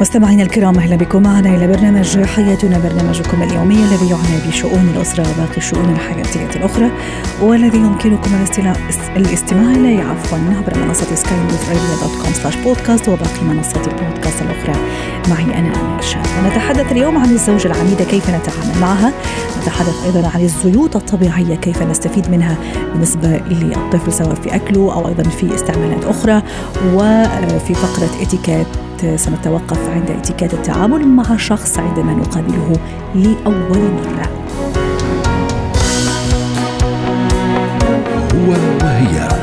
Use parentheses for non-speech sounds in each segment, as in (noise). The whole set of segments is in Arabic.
مستمعينا الكرام أهلا بكم. معنا إلى برنامج حياتنا برنامجكم اليومي الذي يعنى بشؤون الأسرة وباقي الشؤون الحياتية الأخرى والذي يمكنكم الاستماع إليه عفوا عبر منصة سكاي نيوز dot com slash podcast وباقي منصات البودكاست الأخرى. معي أنا امير نتحدث اليوم عن الزوجة العنيده كيف نتعامل معها؟ نتحدث أيضا عن الزيوت الطبيعية كيف نستفيد منها بالنسبة للطفل سواء في أكله أو أيضا في استعمالات أخرى وفي فقرة إتيكيت سنتوقف عند اتيكيت التعامل مع شخص عندما نقابله لأول مرة. هو وهي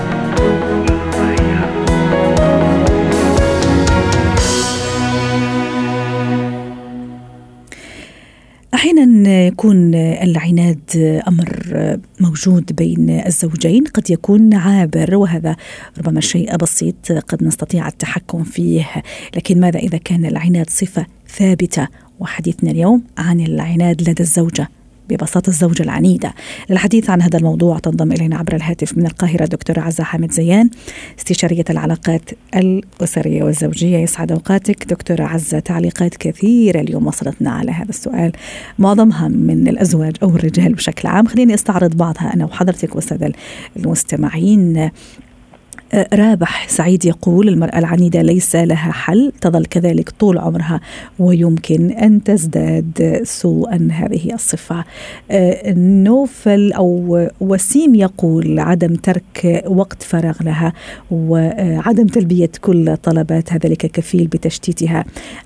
يكون العناد أمر موجود بين الزوجين. قد يكون عابر وهذا ربما شيء بسيط قد نستطيع التحكم فيه. لكن ماذا إذا كان العناد صفة ثابتة؟ وحديثنا اليوم عن العناد لدى الزوجة. ببساطة الزوجة العنيدة. للحديث عن هذا الموضوع تنضم إلينا عبر الهاتف من القاهرة دكتورة عزة حامد زيان استشارية العلاقات الأسرية والزوجية. يسعد أوقاتك دكتورة عزة. تعليقات كثيرة اليوم وصلتنا على هذا السؤال معظمها من الأزواج أو الرجال بشكل عام. خليني أستعرض بعضها أنا وحضرتك والسادة المستمعين. رابح سعيد يقول المرأة العنيدة ليس لها حل تظل كذلك طول عمرها ويمكن أن تزداد سوءا. هذه الصفة. نوفل أو وسيم يقول عدم ترك وقت فراغ لها وعدم تلبية كل طلبات ذلك كفيل بتشتيتها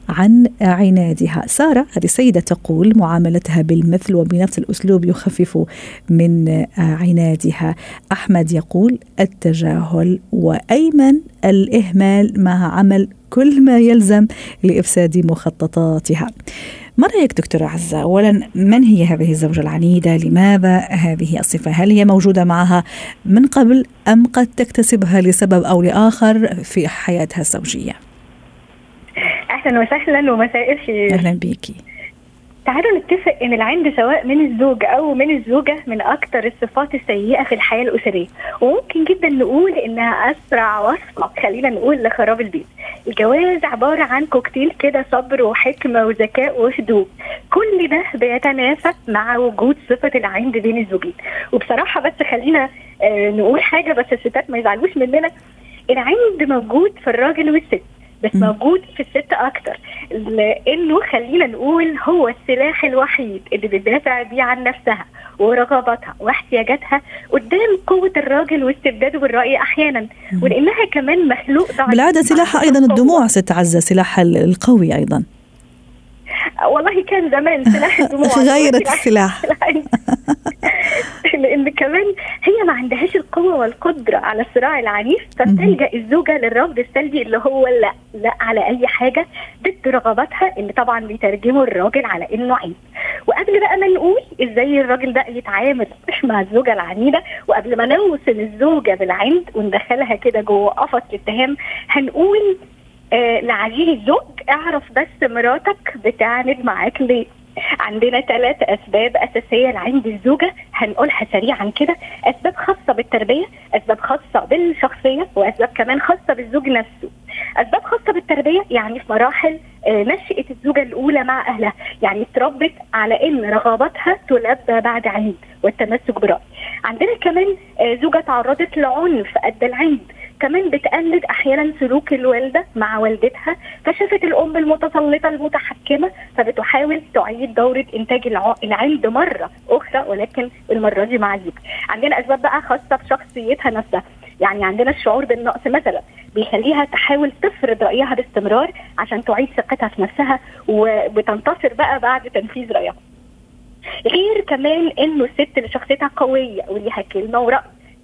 عن عنادها. سارة هذه السيدة تقول معاملتها بالمثل وبنفس الأسلوب يخفف من عنادها. أحمد يقول التجاهل وأيمن الإهمال مع عمل كل ما يلزم لإفساد مخططاتها. ما رأيك دكتوره عزة؟ اولا من هي هذه الزوجة العنيدة؟ لماذا هذه الصفة؟ هل هي موجودة معها من قبل أم قد تكتسبها لسبب أو لآخر في حياتها الزوجية؟ أهلا وسهلا ومساء الخير أهلا بيكي تعالوا نتفق إن العند سواء من الزوج أو من الزوجة من أكثر الصفات السيئة في الحياة الأسرية. وممكن جدا نقول إنها أسرع وصفة خلينا نقول لخراب البيت. الجواز عبارة عن كوكتيل كده صبر وحكمة وذكاء وهدوء. كل ده بيتنافى مع وجود صفة العند بين الزوجين. وبصراحة بس خلينا آه نقول حاجة بس الستات ما يزعلوش مننا. العند موجود في الراجل والست. بس موجود في الست أكتر. لأنه خلينا نقول هو السلاح الوحيد اللي بتدافع بيه عن نفسها ورغباتها واحتياجاتها قدام قوة الراجل واستبداده بالرأي أحيانا. ولأنها كمان مخلوق ضعيف. بالعادة سلاحها أيضا الدموع ست عزة سلاحها القوي أيضا. والله كان زمان سلاح الدموع. (laughs) غيرت السلاح. (laughs) (laughs) لأن كمان هي ما عندهاش القوة والقدرة على الصراع العنيف فبتلجأ الزوجة للرفض السلبي اللي هو لا لا على أي حاجة ضد رغباتها اللي طبعا بيترجمه الراجل على إنه عيب. وقبل بقى ما نقول إزاي الراجل ده يتعامل مع الزوجة العنيدة وقبل ما نوصل الزوجة بالعند وندخلها كده جوه قفص الاتهام هنقول آه لعزيزي الزوج أعرف بس مراتك بتعاند معاك ليه؟ عندنا ثلاث أسباب أساسية لعند الزوجة هنقولها سريعا كده. أسباب خاصة بالتربية أسباب خاصة بالشخصية وأسباب كمان خاصة بالزوج نفسه. أسباب خاصة بالتربية يعني في مراحل آه نشأة الزوجة الأولى مع أهلها. يعني اتربت على إن رغباتها تلبى بعد عند والتمسك برأي. عندنا كمان آه زوجة تعرضت لعنف قد العند كمان بتقلد أحيانا سلوك الوالدة مع والدتها فشافت الأم المتسلطة المتحكمة فبتحاول تعيد دورة إنتاج العند مرة أخرى ولكن المرة دي مع الزوج. عندنا أسباب بقى خاصة بشخصيتها نفسها يعني عندنا الشعور بالنقص مثلا بيخليها تحاول تفرض رأيها باستمرار عشان تعيد ثقتها في نفسها وبتنتصر بقى بعد تنفيذ رأيها. غير كمان إنه الست اللي شخصيتها قوية وليها كلمة ورأي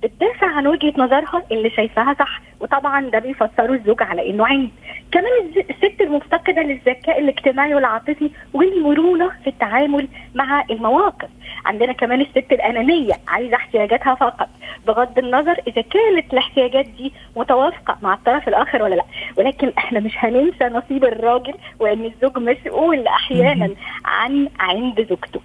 بتدافع عن وجهة نظرها اللي شايفاها صح وطبعا ده بيفسره الزوج على إنه عند كمان الست المفتقدة للذكاء الاجتماعي والعاطفي والمرونة في التعامل مع المواقف. عندنا كمان الست الأنانية عايزة احتياجاتها فقط بغض النظر إذا كانت الاحتياجات دي متوافقة مع الطرف الآخر ولا لأ. ولكن إحنا مش هننسى نصيب الراجل وإن الزوج مسؤول أحيانا عن عند زوجته.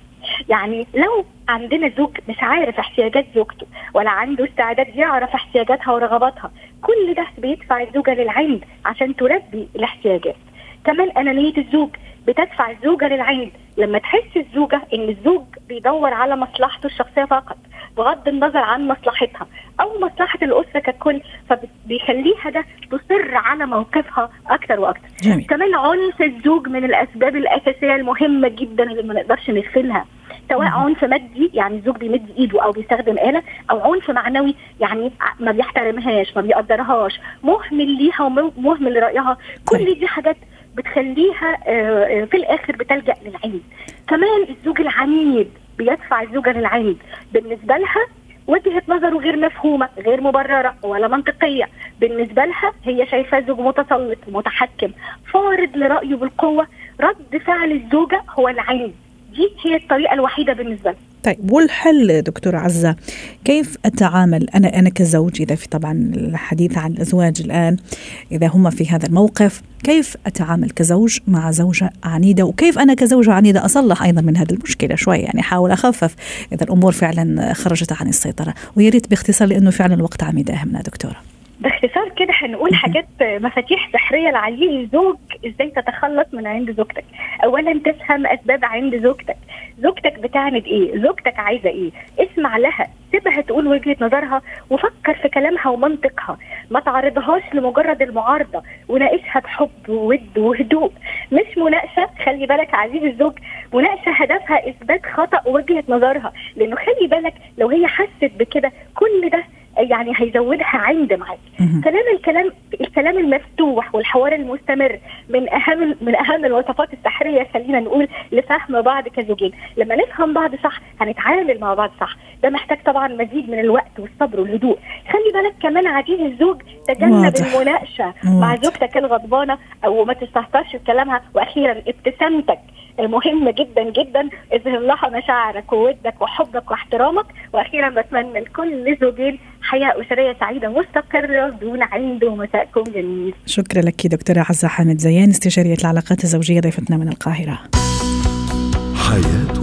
يعني لو عندنا زوج مش عارف احتياجات زوجته ولا عنده استعداد يعرف احتياجاتها ورغباتها كل ده بيدفع الزوجة للعند عشان تلبي الاحتياجات. كمان أنانية الزوج بتدفع الزوجة للعند لما تحس الزوجة إن الزوج بيدور على مصلحته الشخصية فقط بغض النظر عن مصلحتها. أو مصلحة الأسرة ككل فبيخليها ده تصر على موقفها أكثر وأكثر جميل. كمان عنف الزوج من الأسباب الأساسية المهمة جدا اللي ما نقدرش نغفلها سواء عنف مادي يعني الزوج بيمد إيده أو بيستخدم آلة أو عنف معنوي يعني ما بيحترمهاش ما بيقدرهاش. مهمل ليها ومهمل لرأيها. كل دي حاجات بتخليها آه، آه، في الآخر بتلجأ للعند كمان الزوج العنيد بيدفع الزوجة للعند بالنسبة لها وجهة نظره غير مفهومة غير مبررة ولا منطقية. بالنسبة لها هي شايفاه زوج متسلط متحكم فارض لرأيه بالقوة. رد فعل الزوجة هو العند دي هي الطريقة الوحيدة بالنسبة لها. طيب والحل دكتورة عزة كيف أتعامل أنا أنا كزوج إذا في طبعا الحديث عن الأزواج الآن إذا هم في هذا الموقف كيف أتعامل كزوج مع زوجة عنيدة؟ وكيف أنا كزوجة عنيدة أصلح أيضا من هذه المشكلة شوي؟ يعني أحاول أخفف إذا الأمور فعلا خرجت عن السيطرة ويريد باختصار لأنه فعلا الوقت عم يداهمنا دكتورة. باختصار كده هنقول حاجات مفاتيح سحرية لعليه الزوج إزاي تتخلص من عند زوجتك. اولا تفهم أسباب عند زوجتك. زوجتك بتعند إيه؟ زوجتك عايزة إيه؟ اسمع لها سيبها تقول وجهة نظرها وفكر في كلامها ومنطقها. ما تعرضهاش لمجرد المعارضة وناقشها بحب وود وهدوء. مش مناقشة خلي بالك عزيز الزوج مناقشة هدفها إثبات خطأ وجهه نظرها. لأنه خلي بالك لو هي حست بكده يعني هيزودها عند معاك. كلام الكلام الكلام المفتوح والحوار المستمر من أهم من أهم الوصفات السحرية خلينا نقول لفهم بعض كزوجين لما نفهم بعض صح هنتعامل مع بعض صح. ده محتاج طبعا مزيد من الوقت والصبر والهدوء. خلي بالك كمان عزيز الزوج تجنب. المناقشة مع. زوجتك الغضبانة أو ما تستهترش بكلامها. وأخيرا ابتسامتك. المهم جدا جدا اظهر لها مشاعرك وودك وحبك واحترامك. وأخيرا بتمنى لكل زوجين حياة أسرية سعيدة مستقرة دون عند ومساءكم جميل. شكرا لك دكتورة عزة حامد زيان استشارية العلاقات الزوجية ضيفتنا من القاهرة. حياتنا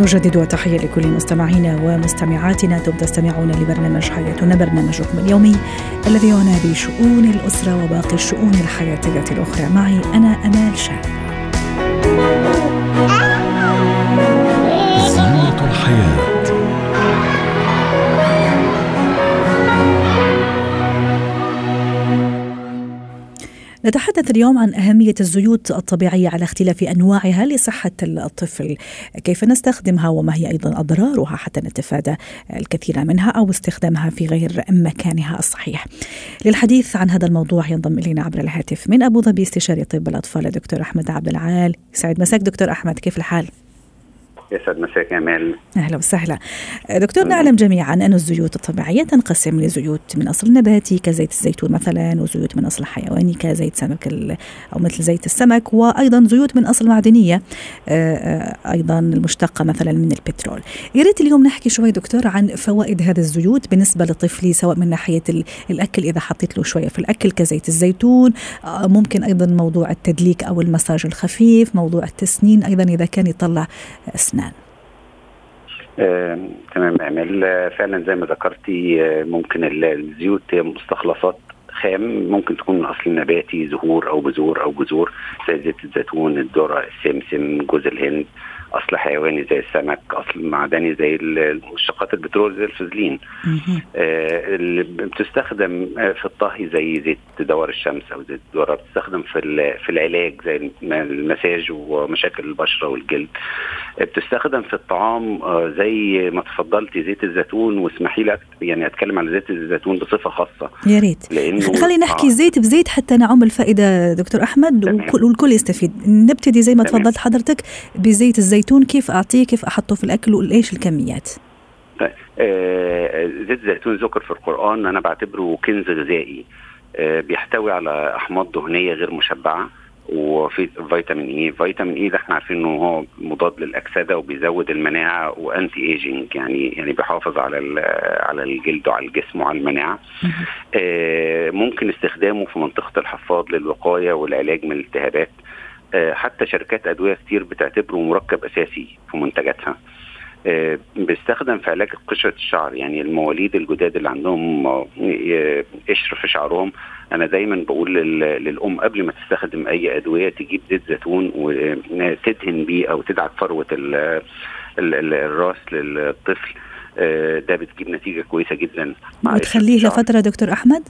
نجدد تحية لكل مستمعينا ومستمعاتنا. أنتم تستمعون لبرنامج حياتنا برنامجكم اليومي الذي يعنى بشؤون الأسرة وباقي الشؤون الحياتية الأخرى. معي أنا أمال شاب نتحدث اليوم عن أهمية الزيوت الطبيعية على اختلاف أنواعها لصحة الطفل. كيف نستخدمها وما هي أيضا أضرارها حتى نتفادى الكثير منها أو استخدامها في غير مكانها الصحيح. للحديث عن هذا الموضوع ينضم إلينا عبر الهاتف من أبو ظبي استشاري طب الأطفال الدكتور أحمد عبد العال. سعد مساك دكتور أحمد كيف الحال؟ يسعد مساك أمال أهلا وسهلا. دكتور نعلم جميعا أن الزيوت الطبيعية تنقسم لزيوت من أصل نباتي كزيت الزيتون مثلا وزيوت من أصل حيواني كزيت سمك أو مثل زيت السمك وأيضا زيوت من أصل معدنيه آه، آه، أيضا المشتقة مثلا من البترول. يا ريت اليوم نحكي شوي دكتور عن فوائد هذه الزيوت بالنسبة لطفلي سواء من ناحية ال- الأكل إذا حطيت له شوية في الأكل كزيت الزيتون آه، ممكن أيضا موضوع التدليك أو المساج الخفيف، موضوع التسنين أيضا إذا كان يطلع اسنان. آه، تمام فعلا زي ما ذكرتي آه، ممكن ال- الزيوت مستخلصات خام ممكن تكون من أصل نباتي زهور أو بذور أو جذور زي زيت الزيتون الذرة السمسم جوز الهند أصل حيواني زي السمك أصل معدني زي مشتقات البترول زي الفازلين. آه، اللي بتستخدم آه، في الطهي زي زيت دوار الشمس أو زيت الذره بتستخدم في في العلاج زي الم- المساج ومشاكل البشرة والجلد آه، بتستخدم في الطعام زي ما تفضلتي زيت الزيتون واسمحي لي يعني أتكلم على زيت الزيتون بصفة خاصة يا ريت لأنه خلينا نحكي آه. زيت بزيت حتى نعم الفائدة دكتور. وكل والكل يستفيد نبتدي زي ما. تفضلت حضرتك بزيت الزيتون كيف أعطيه؟ كيف أحطه في الأكل؟ وإيش الكميات؟ طيب، آه، زيت الزيتون ذكر في القرآن أنا بعتبره كنز غذائي. آه، بيحتوي على أحماض دهنية غير مشبعة وفي فيتامين E فيتامين E ده إحنا عارفين إنه هو مضاد للأكسدة وبيزود المناعة و anti-aging يعني يعني بيحافظ على ال- على الجلد وعلى الجسم وعلى المناعة. آه، ممكن استخدامه في منطقة الحفاض للوقاية والعلاج من الالتهابات. آه، حتى شركات أدوية كتير بتعتبره مركب أساسي في منتجاتها. آه، بيستخدم في علاج قشرة الشعر يعني المواليد الجداد اللي عندهم آه، آه، قشر في شعرهم. أنا دايما بقول لل- للأم قبل ما تستخدم أي أدوية تجيب زيت زيتون وتدهن بيه أو تدعك فروة ال- ال- ال- الراس للطفل. آه، ده بتجيب نتيجة كويسة جدا مع وتخليه الشعر. لفترة دكتور أحمد؟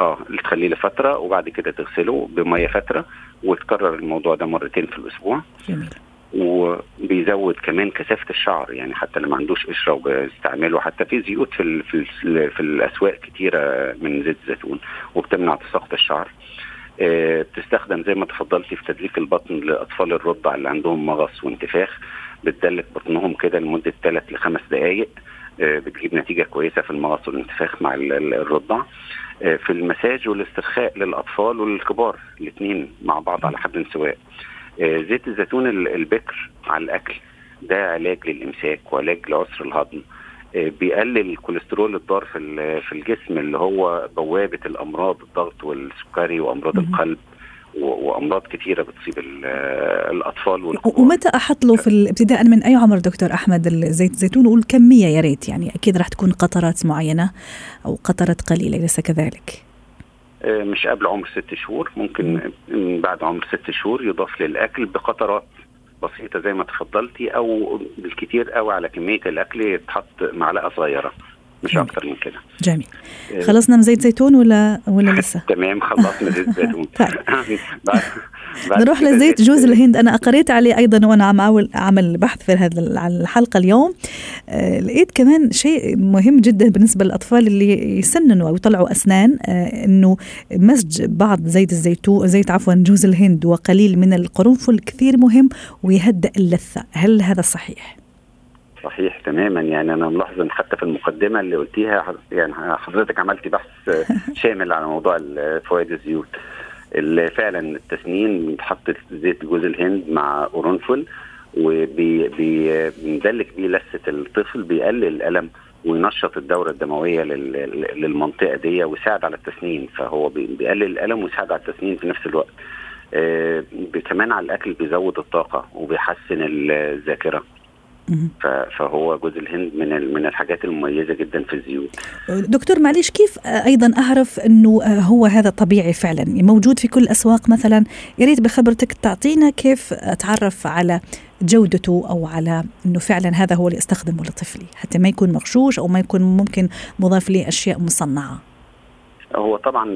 آه تخليه لفترة وبعد كده تغسله بمية فترة وتكرر الموضوع ده مرتين في الأسبوع. جميل. وبيزود كمان كثافة الشعر يعني حتى اللي ما عندوش قشرة وبيستعمله حتى في زيوت في ال في, ال في الأسواق كتيرة من زيت الزيتون وبتمنع تساقط الشعر. آه، بتستخدم زي ما تفضلتي في تدليك البطن لأطفال الرضع اللي عندهم مغص وانتفاخ. بتدلك بطنهم كده لمدة ثلاث لخمس دقائق آه، بتجيب نتيجة كويسة في المغص والانتفاخ مع ال- ال- الرضع. في المساج والاسترخاء للأطفال وللكبار الاثنين مع بعض على حد سواء. آه، زيت الزيتون ال- البكر على الأكل ده علاج للإمساك وعلاج لعسر الهضم. آه، بيقلل الكوليسترول الضار في ال- في الجسم اللي هو بوابة الأمراض الضغط والسكري وأمراض. القلب. وأمراض كتيره بتصيب ال- الأطفال والكبار ومتى أحط له في ابتداء من أي عمر دكتور أحمد الزيت الزيتون والكمية يا ريت يعني أكيد راح تكون قطرات معينة أو قطرات قليلة ليس كذلك آه، مش قبل عمر ست شهور ممكن من بعد عمر ست شهور يضاف للأكل بقطرات بسيطة زي ما تفضلتي أو بالكتير قوي على كمية الأكل يتحط معلقة صغيرة. مش جميل. أكتر من كده. جميل. آه، خلصنا من زيت زيتون ولا ولا لسه؟ (laughs) تمام خلصنا زيت (laughs) الزيتون طيب. (laughs) نروح لزيت جوز الهند. أنا قريت عليه أيضا وأنا عم اعمل بحث في هذا الحلقة اليوم. آه لقيت كمان شيء مهم جدا بالنسبة للأطفال اللي يسننوا أو يطلعوا أسنان. آه إنه مزج بعض زيت الزيتون زيت عفوا جوز الهند وقليل من القرنفل كثير مهم ويهدئ اللثة. هل هذا صحيح؟ صحيح تماما. يعني أنا ملاحظ إن حتى في المقدمة اللي قلتيها يعني حضرتك عملتي بحث (laughs) شامل على موضوع فوائد الزيوت. اللي فعلا التسنين بيتحط زيت جوز الهند مع قرنفل وبيدلك بيه لثة الطفل بيقلل الألم وينشط الدورة الدموية لل- للمنطقة دي ويساعد على التسنين. فهو بي- بيقلل الألم ويساعد على التسنين في نفس الوقت. آه، كمان على الأكل بيزود الطاقة وبيحسن الذاكرة. فهو جوز الهند من من الحاجات المميزة جدا في الزيوت. دكتور معلش كيف أيضا أعرف إنه هو هذا طبيعي فعلا؟ موجود في كل الأسواق مثلا. يا ريت بخبرتك تعطينا كيف أتعرف على جودته أو على إنه فعلا هذا هو اللي أستخدمه لطفلي حتى ما يكون مغشوش أو ما يكون ممكن مضاف لي أشياء مصنعة. هو طبعا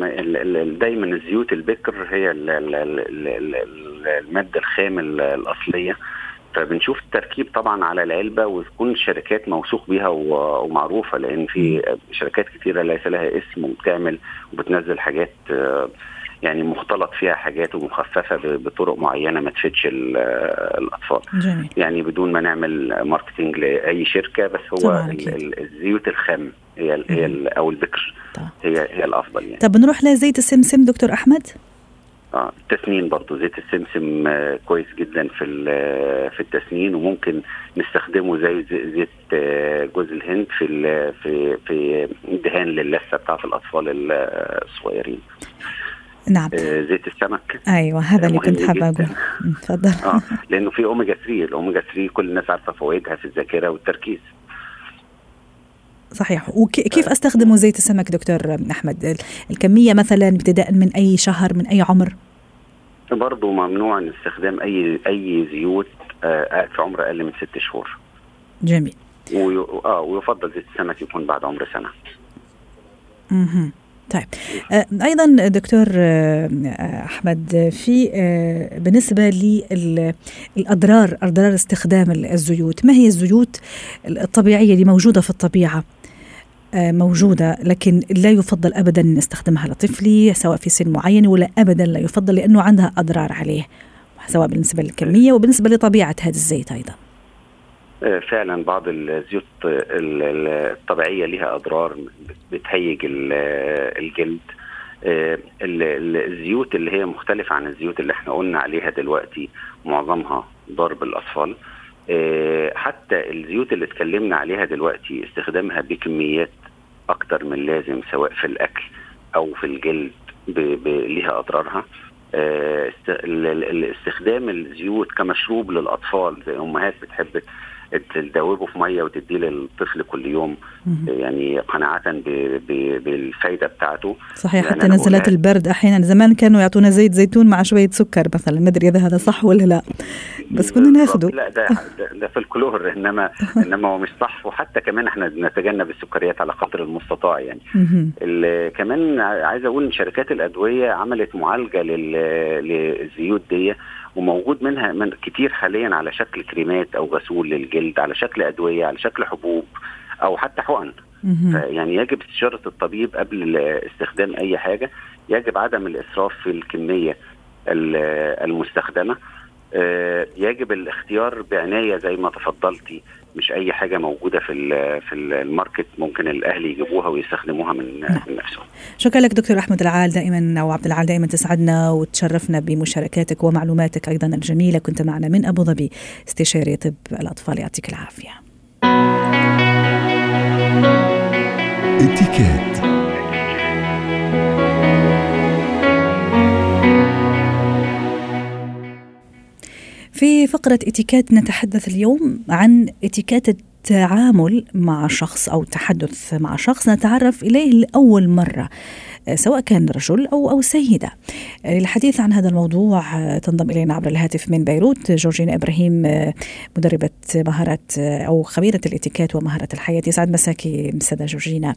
دايما الزيوت البكر هي ال- ال- ال- ال- ال- ال- المادة الخام ال- الأصلية. فبنشوف التركيب طبعا على العلبة وتكون شركات موثوق بيها ومعروفة لأن في شركات كثيره ليس لها اسم وبتعمل وبتنزل حاجات آه، يعني مختلط فيها حاجات ومخففة بطرق معينة ما تفيدش ال- الأطفال. جميل. يعني بدون ما نعمل ماركتينج لأي شركة بس هو الزيوت الخام هي هي أو البكر. هي هي الأفضل يعني. طب نروح لزيت السمسم دكتور أحمد؟ آه التسنين برضو زيت السمسم آه كويس جدا في ال- في التسنين وممكن نستخدمه زي زي- زيت آه جوز الهند في في في دهان للثة بتاعت الأطفال ال- الصغيرين. نعم. آه زيت السمك. أيوه هذا اللي كنت حابة جداً. أقول أمم، تفضل آه لأنه في أوميجا 3 الأوميجا 3 كل الناس عارفة فوائدها في الذاكرة والتركيز. صحيح. وكيف أستخدمه زيت السمك دكتور أحمد؟ ال- الكمية مثلا ابتداء من أي شهر من أي عمر؟ برضه ممنوع من استخدام أي أي زيوت آه في عمر أقل من ست شهور. جميل. آه ويفضل زيت السمك يكون بعد عمر سنة. مهم. طيب. آه، أيضا دكتور آه، أحمد في آه، بالنسبة للاضرار أضرار استخدام الزيوت ما هي الزيوت الطبيعية اللي موجودة في الطبيعة؟ موجودة لكن لا يفضل أبدا نستخدمها لطفلي سواء في سن معين ولا أبدا لا يفضل لأنه عندها أضرار عليه سواء بالنسبة للكمية وبالنسبة لطبيعة هذا الزيت أيضا. فعلا بعض الزيوت الطبيعية لها أضرار بتهيج الجلد. الزيوت اللي هي مختلفة عن الزيوت اللي إحنا قلنا عليها دلوقتي معظمها ضار بالأطفال. حتى الزيوت اللي اتكلمنا عليها دلوقتي استخدامها بكميات أكتر من لازم سواء في الأكل أو في الجلد ليها أضرارها. استخدام الزيوت كمشروب للأطفال زي أمهات بتحب تدوبه في مية وتديه للطفل كل يوم يعني قناعة بالفايدة بتاعته. صحيح حتى نزلات البرد أحيانا زمان كانوا يعطونا زيت زيتون مع شوية سكر مثلا ما أدري إذا هذا صح ولا لا بس كنا ناخده. لا ده ده في الكلور انما (laughs) إنما هو مش صح. وحتى كمان إحنا نتجنب السكريات على قدر المستطاع يعني. كمان عايز أقول شركات الأدوية عملت معالجة للزيوت دي وموجود منها من كتير حاليا على شكل كريمات أو غسول للجلد على شكل أدوية على شكل حبوب أو حتى حقن. يعني يجب استشارة الطبيب قبل استخدام أي حاجة. يجب عدم الإسراف في الكمية المستخدمة. يجب الاختيار بعناية زي ما تفضلتي مش أي حاجة موجودة في في الماركت ممكن الأهل يجيبوها ويستخدموها من, نعم. من نفسهم. شكرا لك دكتور أحمد العال دائما أو عبد العال دائما تسعدنا وتشرفنا بمشاركاتك ومعلوماتك أيضا الجميلة كنت معنا من أبو ظبي استشاري طب الأطفال يعطيك العافية. اتكات في فقرة اتيكيت نتحدث اليوم عن اتيكيت التعامل مع شخص أو تحدث مع شخص نتعرف إليه لأول مرة سواء كان رجل أو أو سيدة. للحديث عن هذا الموضوع تنضم إلينا عبر الهاتف من بيروت جورجينا إبراهيم مدربة مهارات أو خبيرة الإتيكيت ومهارة الحياة. يسعد مساكي مسادة جورجينا.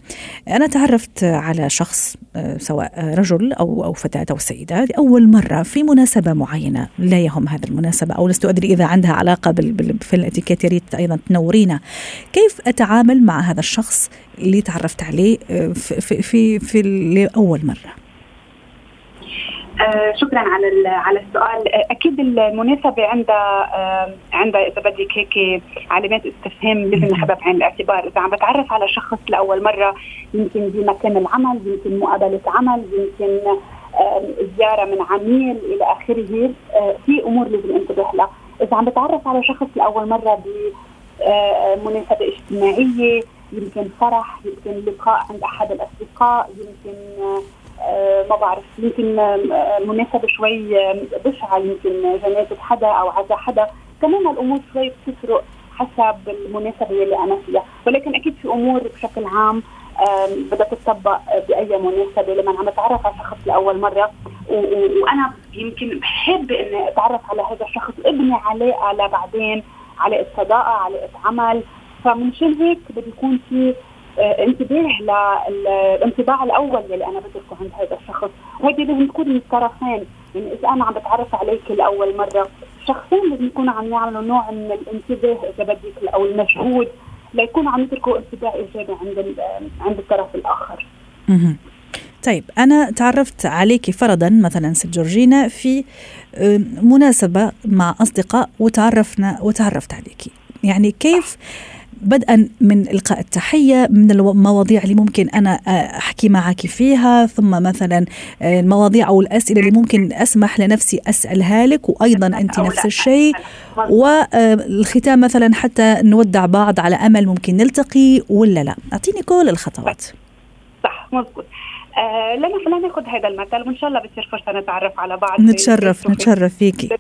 أنا تعرفت على شخص سواء رجل أو أو فتاة أو سيدة لأول مرة في مناسبة معينة. لا يهم هذه المناسبة أو لست أدري إذا عندها علاقة في الإتيكيت يا ريت أيضا تنورينا. كيف أتعامل مع هذا الشخص اللي تعرفت عليه في في في, في لاول مرة؟ آه شكرا على على السؤال. آه أكيد المناسبة عندها آه عندها اذا بدك هيك علامات استفهام لازم نحبها بعين الاعتبار. إذا عم بتعرف على شخص لأول مرة يمكن بمكان العمل يمكن مقابلة عمل يمكن آه زيارة من عميل إلى آخره آه في أمور لازم انتبه لها. إذا عم بتعرف على شخص لأول مرة بمناسبه اجتماعية يمكن فرح يمكن لقاء عند أحد الأصدقاء يمكن آه ما بعرف يمكن آه مناسبة شوي آه بشعة يمكن جنازة حدا أو عزاء حدا. كمان الأمور شوي بتفرق حسب المناسبة اللي أنا فيها. ولكن أكيد في أمور بشكل عام بدها تطبق بأي مناسبة. لما عم أتعرف على شخص لأول مرة وأنا يمكن بحب إني أتعرف على هذا الشخص ابني علاقة لبعدين علاقة صداقة علاقة عمل فمنشان هيك بده يكون في آه انتباه للانطباع الأول يلي أنا بتركه عند هذا الشخص. وهذه لازم تكون من الطرفين. يعني إذا أنا عم بتعرف عليك لأول مرة شخصين لازم يكونوا عم يعملوا نوع من الانتباه إذا بدك أو المجهود ليكونوا عم يتركوا انتباه إيجابي عند عند الطرف الآخر. طيب أنا تعرفت عليك فرضا مثلا ست جورجينا في مناسبة مع أصدقاء وتعرفنا وتعرفت عليك. يعني كيف بدءا من إلقاء التحية من المواضيع اللي ممكن أنا أحكي معك فيها ثم مثلا المواضيع أو الأسئلة اللي ممكن أسمح لنفسي أسألها لك وأيضا أنت نفس الشيء. والختام مثلا حتى نودع بعض على أمل ممكن نلتقي ولا لا؟ أعطيني كل الخطوات. صح مضبوط آه لنا خلينا ناخذ هذا المثل وإن شاء الله بتصير فرصة نتعرف على بعض. نتشرف نتشرف فيكي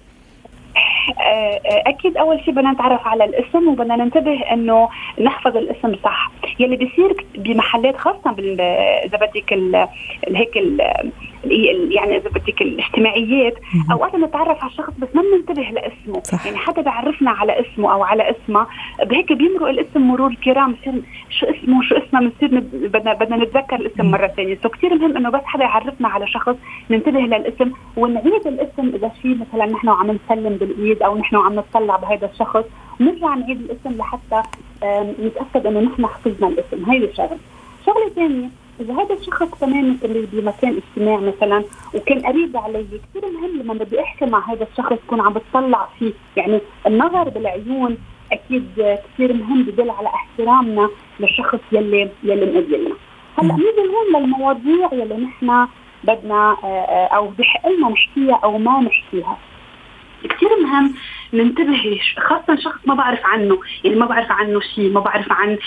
أكيد أول شيء بدنا نتعرف على الاسم وبدنا ننتبه إنه نحفظ الاسم صح. يلي بيصير بمحلات خاصة إذا بدك هيك يعني إذا بدك الاجتماعيات اوقات بنتعرف على الشخص بس ما بننتبه لاسمه. صح. يعني حدا بيعرفنا على اسمه أو على اسمها بهيك بيمرق الاسم مرور الكرام بصير شو اسمه شو اسمه بنصير بدنا بدنا نتذكر الاسم مرة ثانية. سو كثير مهم إنه بس حدا يعرفنا على شخص ننتبه للاسم ونعيد الاسم إذا في مثلا نحن عم نسلم بالإيد أو نحن عم نطلع بهذا الشخص ونرجع نعيد الاسم لحتى نتأكد إنه نحن حفظنا الاسم. هيدي شغله شغلة ثانية إذا هذا الشخص كمان مثل بمكان اجتماع مثلا وكان قريب علي كثير مهم لما بدي أحكي مع هذا الشخص كون عم بتطلع فيه. يعني النظر بالعيون أكيد كثير مهم بدل على احترامنا للشخص يلي يلي مقابلنا. هلأ نيجي هون للمواضيع يلي نحن بدنا أو بحق لنا نحكيها أو ما نحكيها. كثير مهم ننتبه خاصة شخص ما بعرف عنه يعني ما بعرف عنه شيء ما بعرف عن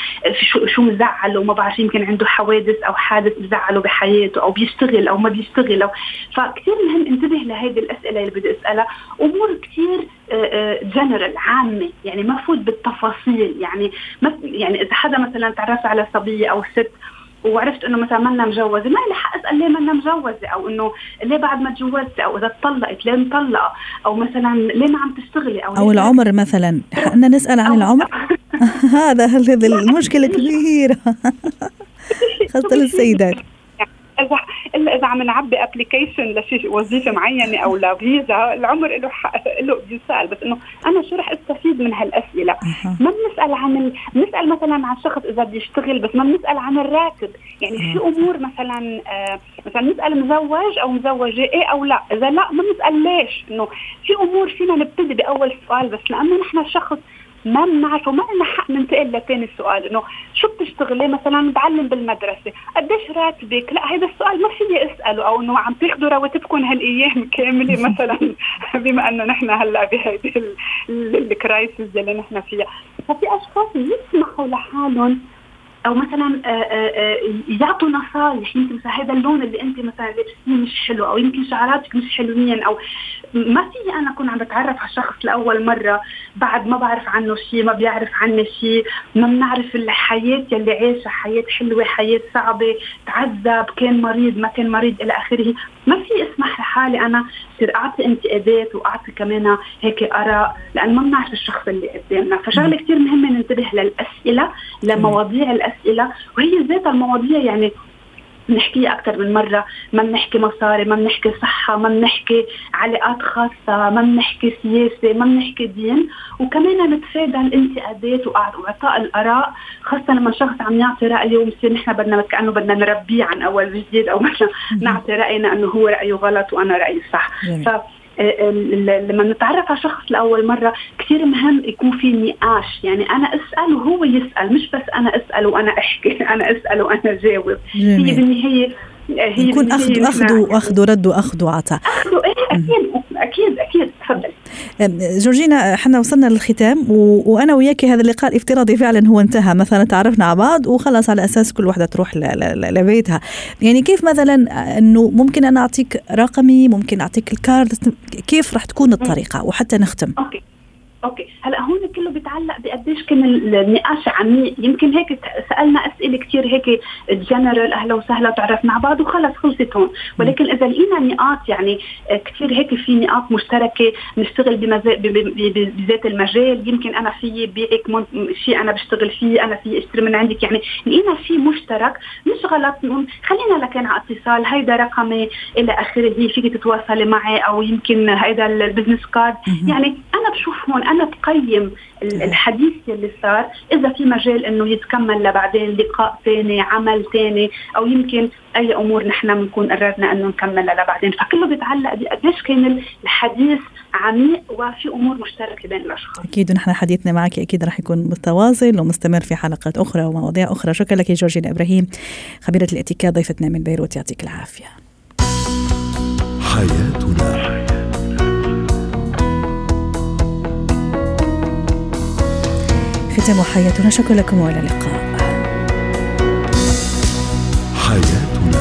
شو شو مزعله ما بعرف يمكن عنده حوادث أو حادث مزعله بحياته أو بيشتغل أو ما بيشتغل أو فكثير مهم انتبه لهذه الأسئلة اللي بدي أسألها. أمور كثير جنرال عامة يعني ما فوت بالتفاصيل يعني ما يعني إذا حدا مثلا تعرف على صبية أو ست وعرفت إنه مثلا منا مجوزة. ما لي حق أسأل ليه منا مجوزة؟ أو إنه ليه بعد ما تجوزتي أو إذا اتطلقت ليه مطلقة؟ أو مثلا ليه ما عم تشتغلي؟ أو أو العمر مثلا. حقنا نسأل عن العمر. (laughs) هذا هذه المشكلة كبيره (laughs) خاصة للسيدات. إلا إذا عم نعبي ابلكيشن لشي وظيفة معينة أو لفيزا العمر له له بيسأل. بس إنه أنا شو رح استفيد من هالأسئلة؟ ما بنسأل عن ال... بنسأل مثلا عن شخص إذا بيشتغل بس ما بنسأل عن الراتب يعني في أمور مثلا آه مثلا نسال مزوج أو مزوجة إيه أو لا؟ إذا لا ما بنسأل ليش؟ إنه في أمور فينا نبتدي بأول سؤال بس لأنه نحن شخص ما بنعرف وما لنا حق ننتقل لثاني السؤال. إنه شو بتشتغلي؟ مثلا بعلم بالمدرسة. قديش راتبك؟ لا هذا السؤال ما فيني أسأله. أو إنه عم تاخذوا رواتبكم هالأيام كاملة (laughs) مثلا بما إنه نحن هلأ بهيدي الكرايسيس اللي نحن فيها. ففي أشخاص يسمحوا لحالهم أو مثلا يعطوا نصائح يمكن مثلا هذا اللون اللي أنت مثلا لابسيه مش حلو أو يمكن شعراتك مش حلوين أو ما في أنا أكون عم بتعرف على شخص لأول مرة بعد ما بعرف عنه شيء ما بيعرف عني شيء ما بنعرف الحياة يلي عايشها حياة حلوة حياة صعبة تعذب كان مريض ما كان مريض إلى آخره. ما في اسمح لحالي أنا صير أعطي انتقادات وأعطي كمان هيك آراء لأن ما بنعرف الشخص اللي قدامنا. فشغلة كثير مهمة ننتبه للأسئلة لمواضيع الأسئلة وهي ذات المواضيع يعني بنحكيها أكثر من مرة. ما بنحكي مصاري ما بنحكي صحة ما بنحكي علاقات خاصة ما بنحكي سياسة ما بنحكي دين. وكمان نتفادى الانتقادات وإعطاء الآراء خاصة لما شخص عم يعطي رايه وبصير نحن بدنا كأنه بدنا نربيه عن أول جديد أو (laughs) مثلا نعطي رأينا إنه هو رأيه غلط وأنا رأيي صح. ف لما نتعرف على شخص لأول مرة كثير مهم يكون في نقاش. يعني أنا أسأل وهو يسأل مش بس أنا أسأل وأنا أحكي (laughs) أنا أسأل وأنا جاوب. هي بالنهاية هي يكون اخذ اخذ واخذ ورد وأخذ وعطاء. اخذ إيه أكيد أكيد أكيد. تفضل. جورجينا إحنا وصلنا للختام و... وأنا وياك هذا اللقاء الافتراضي فعلا هو انتهى. مثلا تعرفنا على بعض وخلص على أساس كل واحدة تروح ل... ل... لبيتها. يعني كيف مثلا إنه ممكن أنا أعطيك رقمي ممكن أعطيك الكارد كيف راح تكون الطريقة؟ وحتى نختم. أوكي. أوكي. هلا هون كله بيتعلق بقديش كان النقاش عميق يمكن هيك سألنا أسئلة كثير هيك جنرال أهلا وسهلا تعرفنا على بعض وخلص خلصت هون. ولكن إذا لقينا نقاط يعني كثير هيك في نقاط مشتركة نشتغل بذات المجال. يمكن أنا في بيعك شيء أنا بشتغل فيه أنا في أشتري من عندك. يعني لقينا شيء مشترك مش غلط. نقول خلينا لكن على اتصال. هيدا رقمي إلى آخره فيك تتواصلي معي أو يمكن هيدا ال business card يعني أنا بشوف هون أنا بقيم الحديث اللي صار إذا في مجال إنه يتكمل لبعدين لقاء ثاني عمل ثاني أو يمكن أي أمور نحن بنكون قررنا إنه نكملها لبعدين. فكله بيتعلق بقديش كان الحديث عميق وفي أمور مشتركة بين الأشخاص. أكيد ونحن حديثنا معك أكيد رح يكون متواصل ومستمر في حلقات أخرى ومواضيع أخرى. شكرا لك جورجينا إبراهيم خبيرة الاتيكيت ضيفتنا من بيروت يعطيك العافية. حياتنا ختام حياتنا. شكرا لكم وإلى اللقاء. حياتنا.